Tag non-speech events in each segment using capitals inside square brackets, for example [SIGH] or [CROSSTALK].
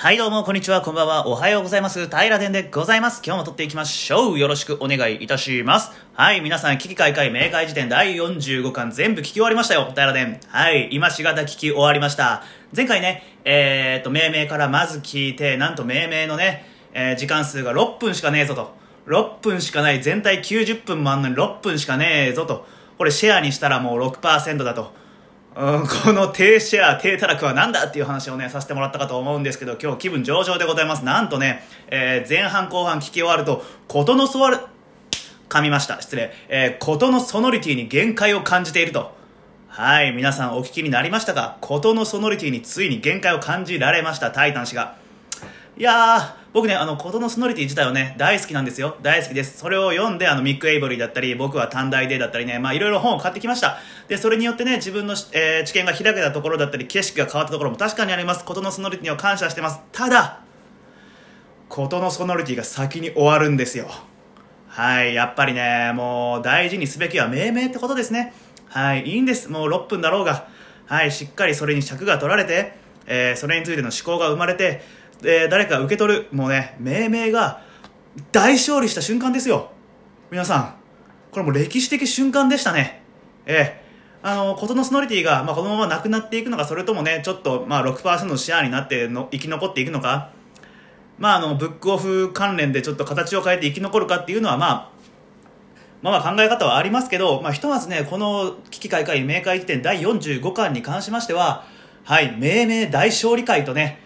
はいどうも、こんにちは、こんばんは、おはようございます。平殿でございます。今日も撮っていきましょう。よろしくお願いいたします。はい、皆さん、危機開会明快辞典第45巻全部聞き終わりましたよ、平殿。はい、今しがた聞き終わりました。前回ね、えーっと、命名からまず聞いて、なんと命名のね、えー時間数が6分しかねえぞと。6分しかない、全体90分もあんのに6分しかねえぞと。これシェアにしたらもう6%だと。うん、この低シェア、低たらくは何だっていう話をね、させてもらったかと思うんですけど、今日気分上々でございます。なんとね、えー前半後半聞き終わると、ことのそわる、噛みました。失礼。えー、ことのソノリティに限界を感じていると。はい、皆さんお聞きになりましたか？ことのソノリティについに限界を感じられました、タイタン氏が。いや、僕ね、あの、ことのソノリティ自体はね、大好きなんですよ。大好きです。それを読んで、あの、ミック・エイボリーだったり、僕は短大でだったりね、まあ、いろいろ本を買ってきました。で、それによってね、自分の、えー知見が開けたところだったり、景色が変わったところも確かにあります。ことのソノリティには感謝してます。ただ、ことのソノリティが先に終わるんですよ。はい、やっぱりね、もう大事にすべきは命名ってことですね。はい、いいんです。もう6分だろうが。はい、しっかりそれに尺が取られて、えーそれについての思考が生まれて、で、誰か受け取る。もうね、命名が大勝利した瞬間ですよ。皆さん、これも歴史的瞬間でしたね。ええあの、ことのソノリティが、まあ、このままなくなっていくのか、それともね、ちょっと、まあ、6%のシェアになっての生き残っていくのか、まあ、あの、ブックオフ関連でちょっと形を変えて生き残るかっていうのは、まあ、まあまあ考え方はありますけど、まあ、ひとまずね、この危機開会明快辞典第45巻に関しましては、はい、命名大勝利会とね、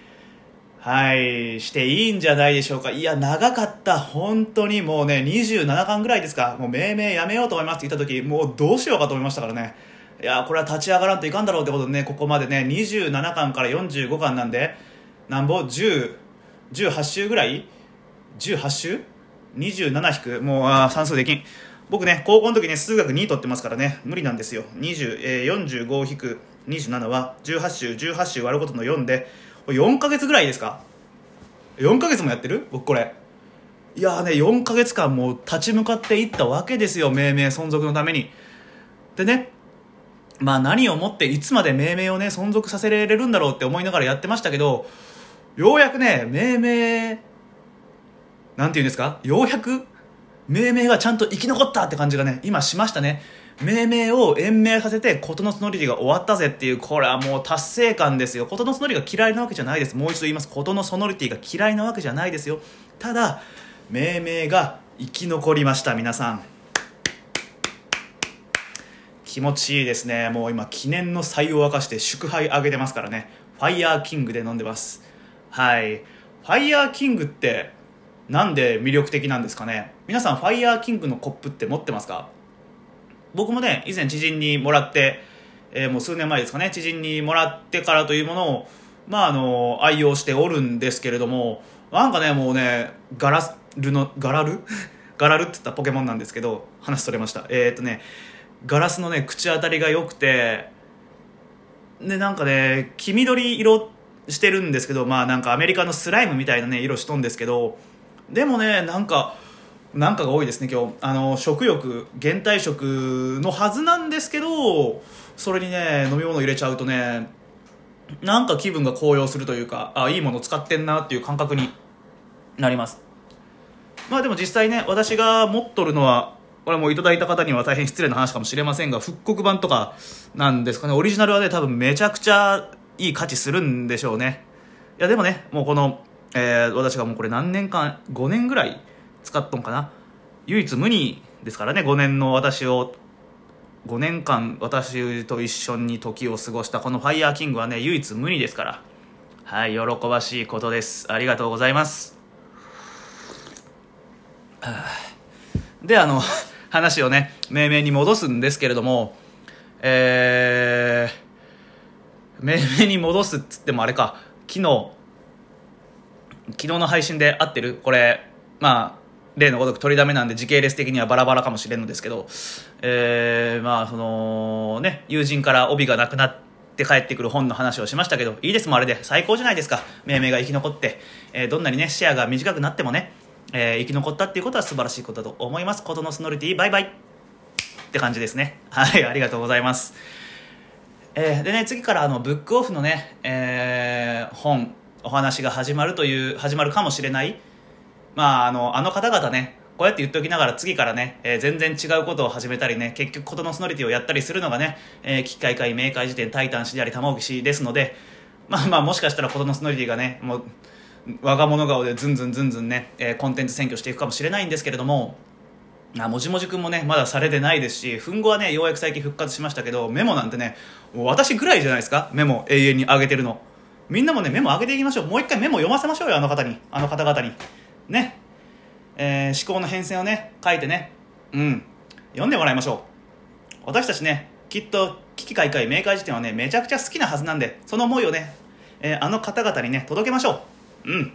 はい、していいんじゃないでしょうか。いや、長かった。本当にもうね、27巻ぐらいですか。もう命名やめようと思いますって言った時、もうどうしようかと思いましたからね。いや、これは立ち上がらんといかんだろうってことでね、ここまでね、27巻から45巻なんで、なんぼ、10、18週ぐらい ?18 週 ?27 引く？もう、あ算数できん。僕ね、高校の時ね、数学2取ってますからね、無理なんですよ。20、えー、45引く27は、18週、18週割ることの4で、4ヶ月ぐらいですか ?4 ヶ月もやってる？僕これ。いやね、4ヶ月間もう立ち向かっていったわけですよ、命名存続のために。でね、まあ何をもっていつまで命名をね、存続させられるんだろうって思いながらやってましたけど、ようやくね、命名、なんて言うんですか？ようやく命名がちゃんと生き残ったって感じがね、今しましたね。命名を延命させて、事のソノリティが終わったぜっていう、これはもう達成感ですよ。事のソノリティが嫌いなわけじゃないです。もう一度言います。事のソノリティが嫌いなわけじゃないですよ。ただ、命名が生き残りました、皆さん。気持ちいいですね。もう今、記念の祭を沸かして祝杯あげてますからね。ファイヤーキングで飲んでます。はい。ファイヤーキングって、なんで魅力的なんですかね皆さんファイヤーキングのコップって持ってますか？僕もね以前知人にもらって、えーもう数年前ですかね知人にもらってからというものをまああの愛用しておるんですけれどもなんかねもうねガラルのガラル？[LAUGHS] ガラルって言ったポケモンなんですけど話それました。えーっとねガラスのね口当たりが良くてでなんかね黄緑色してるんですけどまあなんかアメリカのスライムみたいなね色しとんですけどでもねなんかなんかが多いですね今日。あの食欲減退食のはずなんですけどそれにね飲み物入れちゃうとねなんか気分が高揚するというかあいいもの使ってんなっていう感覚になります。まあでも実際ね私が持っとるのはこれもいただいた方には大変失礼な話かもしれませんが復刻版とかなんですかね。オリジナルはね多分めちゃくちゃいい価値するんでしょうね。いやでもねもうこの、えー私がもうこれ何年間5年ぐらい使っとんかな。唯一無二ですからね5年の私を。5年間私と一緒に時を過ごしたこのファイヤーキングはね唯一無二ですから。はい喜ばしいことです。ありがとうございます。[SIGHS] であの [LAUGHS] 話をね命名に戻すんですけれどもえー、命名に戻すっつってもあれか昨日昨日の配信で合ってる？これまあ例のごとく取りだめなんで時系列的にはバラバラかもしれんのですけど、えー、まあそのね友人から帯がなくなって帰ってくる本の話をしましたけどいいですもんあれで。最高じゃないですか。命名が生き残って、えーどんなにねシェアが短くなってもね、えー生き残ったっていうことは素晴らしいことだと思います。ことのソノリティバイバイ。って感じですね。はいありがとうございます。えーでね次からあのブックオフのね、えー本お話が始まるという始まるかもしれないまああのあの方々ねこうやって言っておきながら次からね、えー、全然違うことを始めたりね結局ことのソノリティをやったりするのがね、えー、機械会明快時点タイタン氏であり玉置氏ですのでまあまあもしかしたらことのソノリティがねもう我が物顔でずんずんずんずんね、えー、コンテンツ選挙していくかもしれないんですけれどもあもじもじくんもねまだされてないですしふんごはねようやく最近復活しましたけどメモなんてね私ぐらいじゃないですかメモ永遠に上げてるの。みんなもねメモ上げていきましょう。もう一回メモ読ませましょうよあの方に。あの方々に。ね。えー、思考の変遷をね書いてね。うん。読んでもらいましょう。私たちねきっと危機開会明快辞典はねめちゃくちゃ好きなはずなんでその思いをね、えー、あの方々にね届けましょう。うん。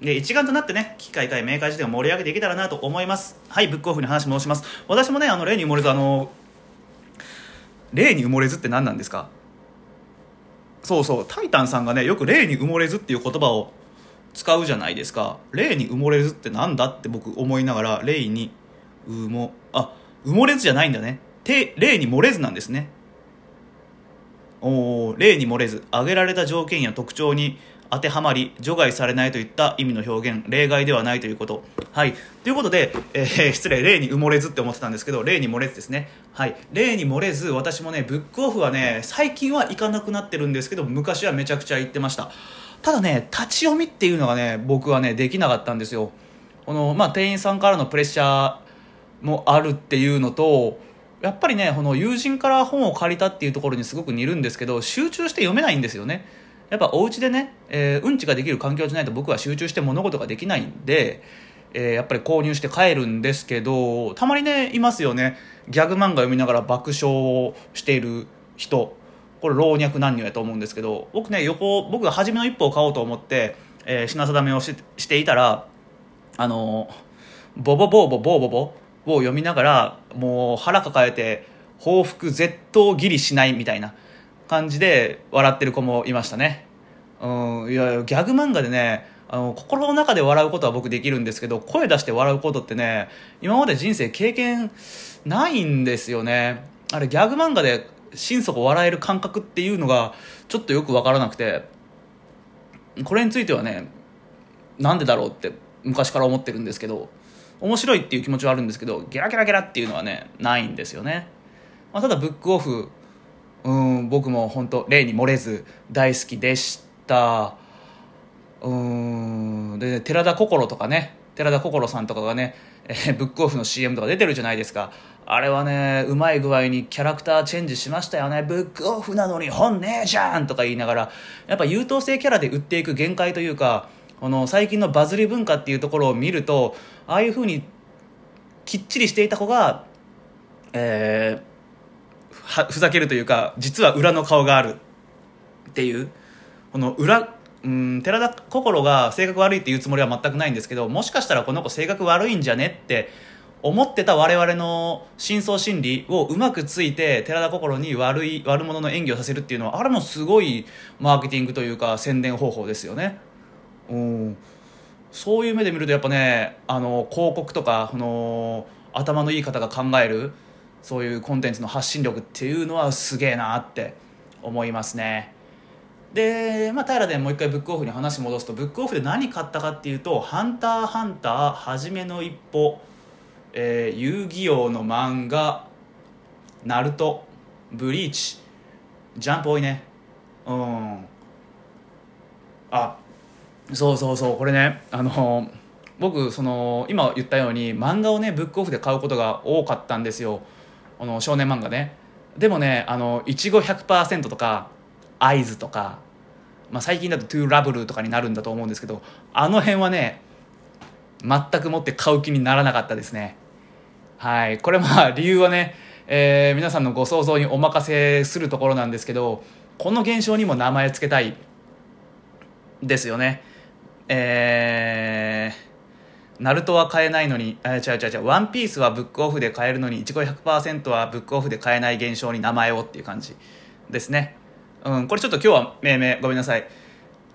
で一丸となってね機械会明快辞典を盛り上げていけたらなと思います。はいブックオフに話戻します。私もねあの例に埋もれずあの例に埋もれずって何なんですか？そうそうタイタンさんがねよく例に埋もれずっていう言葉を使うじゃないですか。例に埋もれずってなんだって僕思いながら例に埋もあ埋もれずじゃないんだね。例に漏れずなんですね。お例に漏れず。挙げられた条件や特徴に当てはまり除外されないといった意味の表現。例外ではないということ。はい。ということで、えー、失礼。例に埋もれずって思ってたんですけど例に漏れずですね。はい。例に漏れず私もねブックオフはね最近は行かなくなってるんですけど昔はめちゃくちゃ行ってました。ただね立ち読みっていうのがね僕はねできなかったんですよ。この、まあ、店員さんからのプレッシャーもあるっていうのとやっぱりねこの友人から本を借りたっていうところにすごく似るんですけど集中して読めないんですよね。やっぱお家でね、えー、うんちができる環境じゃないと僕は集中して物事ができないんで、えー、やっぱり購入して帰るんですけどたまにねいますよね。ギャグ漫画読みながら爆笑をしている人。これ老若男女やと思うんですけど僕ね横僕が初めの一歩を買おうと思って、えー、品定めをししていたらあのボボボーボボーボボを読みながらもう腹抱えて報復絶倒義理しないみたいな感じで笑ってる子もいましたね。うん、いやギャグ漫画でねあの心の中で笑うことは僕できるんですけど声出して笑うことってね今まで人生経験ないんですよねあれギャグ漫画で心底笑える感覚っていうのがちょっとよく分からなくてこれについてはねなんでだろうって昔から思ってるんですけど面白いっていう気持ちはあるんですけどゲラゲラゲラっていうのはねないんですよね、まあ、ただブックオフうん僕も本当例に漏れず大好きでした。うんで寺田心とかね寺田心さんとかがね、え、ブックオフの CM とか出てるじゃないですか。あれはねうまい具合にキャラクターチェンジしましたよね。ブックオフなのに本ねえじゃんとか言いながらやっぱ優等生キャラで売っていく限界というかこの最近のバズり文化っていうところを見るとああいうふうにきっちりしていた子がえーふざけるというか実は裏の顔があるっていうこの裏うん寺田心が性格悪いっていうつもりは全くないんですけどもしかしたらこの子性格悪いんじゃねって思ってた我々の深層心理をうまくついて寺田心に悪い悪者の演技をさせるっていうのはあれもすごいマーケティングというか宣伝方法ですよね。うんそういう目で見るとやっぱねあの広告とかこの頭のいい方が考えるそういうコンテンツの発信力っていうのはすげえなって思いますねで、まあ、平でもう一回ブックオフに話戻すとブックオフで何買ったかっていうと「ハンターハンターはじめの一歩」えー、遊戯王の漫画「ナルト」「ブリーチ」ジャンプ多いね。うん。あそうそうそうこれねあの僕その今言ったように漫画をねブックオフで買うことが多かったんですよ。あの少年漫画ね。でもねあのいちご100%とか合図とか、まあ、最近だと「トゥーラブル」とかになるんだと思うんですけどあの辺はね全くもって買う気にならなかったですね。はいこれまあ理由はね、えー、皆さんのご想像にお任せするところなんですけどこの現象にも名前付けたいですよねえーナルトは買えないのに、え違う違う違う、ワンピースはブックオフで買えるのに、いちご100%はブックオフで買えない現象に名前をっていう感じですね。うん、これちょっと今日は命名、ごめんなさい。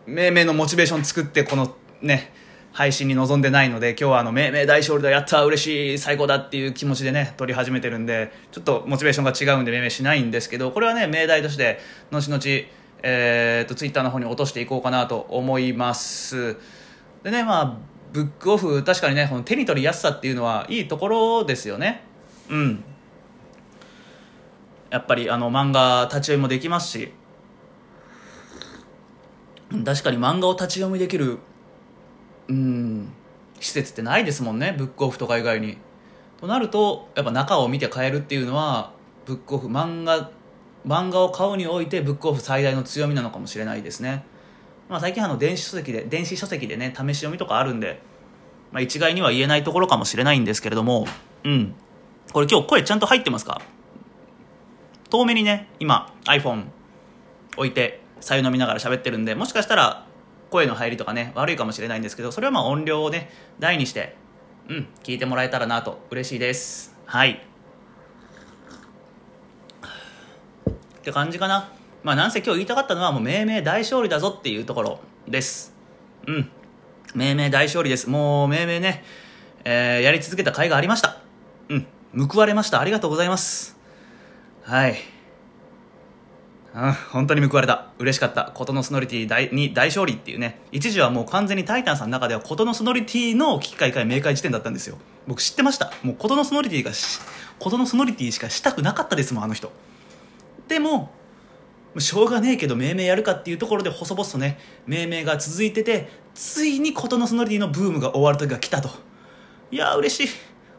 命名のモチベーション作って、このね、配信に臨んでないので、今日はあの、命名大勝利だ、やった嬉しい、最高だっていう気持ちでね、撮り始めてるんで、ちょっとモチベーションが違うんで命名しないんですけど、これはね、命題として、後々、えー、とツイッターの方に落としていこうかなと思います。でねまあブックオフ確かにねこの手に取りやすさっていうのはいいところですよね。うん。やっぱりあの漫画立ち読みもできますし確かに漫画を立ち読みできるうん。施設ってないですもんねブックオフとか以外に。となるとやっぱ中を見て買えるっていうのはブックオフ漫画漫画を買うにおいてブックオフ最大の強みなのかもしれないですね、まあ、最近あの電子書籍で電子書籍でね試し読みとかあるんで、まあ、一概には言えないところかもしれないんですけれどもうん。これ今日声ちゃんと入ってますか？遠目にね今 iPhone 置いて左右飲みながら喋ってるんでもしかしたら声の入りとかね悪いかもしれないんですけどそれはまあ音量をね大にしてうん聞いてもらえたらなと嬉しいです。はい。って感じかな。まあなんせ今日言いたかったのはもう命名大勝利だぞっていうところです。うん。命名大勝利です。もう命名ね、えー、やり続けた甲斐がありました。うん。報われました。ありがとうございます。はい。うん、本当に報われた。嬉しかった。ことのソノリティ大に大勝利っていうね。一時はもう完全にタイタンさんの中ではことのソノリティの危機開会明快時点だったんですよ。僕知ってました。もうことのソノリティがしことのソノリティしかしたくなかったですもんあの人。でもしょうがねえけど命名やるかっていうところで細々とね命名が続いててついにことのソノリティのブームが終わる時が来たと。いやー嬉しい。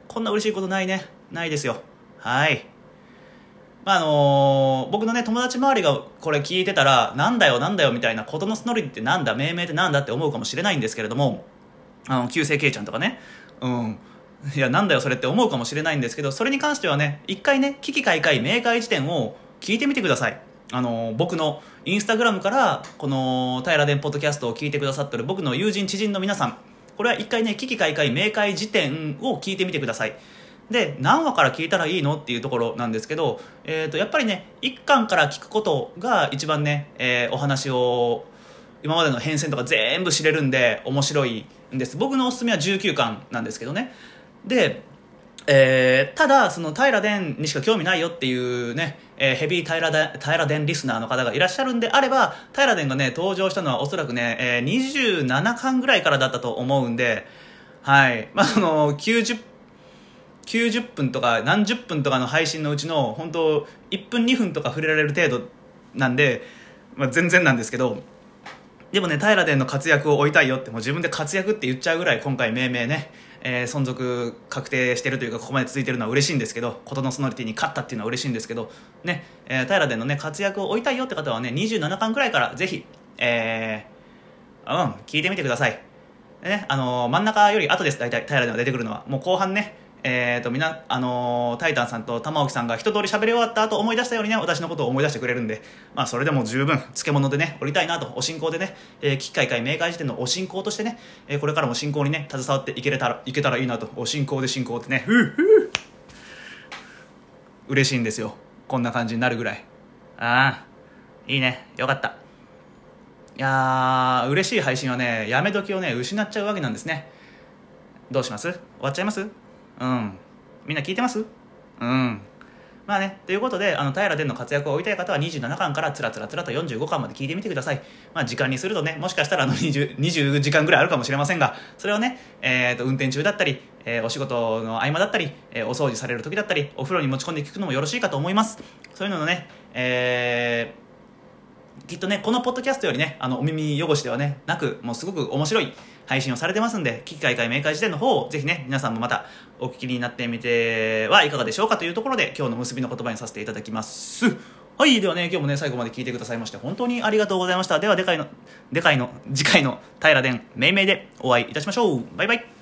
こんな嬉しいことないね。ないですよ。はい。まああの、僕のね友達周りがこれ聞いてたらなんだよなんだよみたいなことのソノリってなんだ命名ってなんだって思うかもしれないんですけれどもあの旧姓ケイちゃんとかね。うん。いやなんだよそれって思うかもしれないんですけどそれに関してはね一回ね危機開会明快時点を聞いてみてください。あの僕のインスタグラムからこの平殿ポッドキャストを聞いてくださってる僕の友人知人の皆さん。これは一回ね危機開会明快時点を聞いてみてください。で何話から聞いたらいいのっていうところなんですけど、えー、とやっぱりね1巻から聞くことが一番ね、えー、お話を今までの変遷とか全部知れるんで面白いんです。僕のおすすめは19巻なんですけどね。で、えー、ただその平殿にしか興味ないよっていうね、えー、ヘビー平田平殿リスナーの方がいらっしゃるんであれば平殿がね登場したのはおそらくね、えー、27巻ぐらいからだったと思うんではい。まあその90 90分とか何十分とかの配信のうちの本当1分2分とか触れられる程度なんで、まあ、全然なんですけどでもね平殿の活躍を追いたいよってもう自分で活躍って言っちゃうぐらい今回命名ね、えー、存続確定してるというかここまで続いてるのは嬉しいんですけど事のソノリティに勝ったっていうのは嬉しいんですけどね、えー、平殿のね活躍を追いたいよって方はね27巻くらいからぜひえー、うん聞いてみてください。ねあのー、真ん中より後です。大体平殿が出てくるのは。もう後半ねえーとみなあのー、タイタンさんと玉置さんが一通り喋り終わった後思い出したようにね私のことを思い出してくれるんで、まあ、それでも十分漬物でね降りたいなとお進行でね、えー、機開会明快時点のお進行としてね、えー、これからも進行にね携わっていけれたらいけたらいいなとお進行で進行ってねふうふう。嬉しいんですよ。こんな感じになるぐらい。ああいいね。よかった。いやー嬉しい配信はねやめ時をね失っちゃうわけなんですね。どうします？終わっちゃいます？うんみんな聞いてます？うんまあね、ということで、あの、平殿の活躍を追いたい方は27巻からつらつらつらと45巻まで聞いてみてください。まあ、時間にするとね、もしかしたらあの 20, 20時間ぐらいあるかもしれませんが、それをね、えっ、ー、と、運転中だったり、えー、お仕事の合間だったり、えー、お掃除される時だったり、お風呂に持ち込んで聞くのもよろしいかと思います。そういうののね、えー、きっとね、このポッドキャストよりね、あの、お耳汚しではね、なく、もうすごく面白い、配信をされてますんで、危機開会明快時点の方をぜひね、皆さんもまたお聞きになってみてはいかがでしょうかというところで、今日の結びの言葉にさせていただきます。はい、ではね、今日もね、最後まで聞いてくださいまして、本当にありがとうございました。では、でかいの、でかいの、次回の平殿、命名でお会いいたしましょう。バイバイ。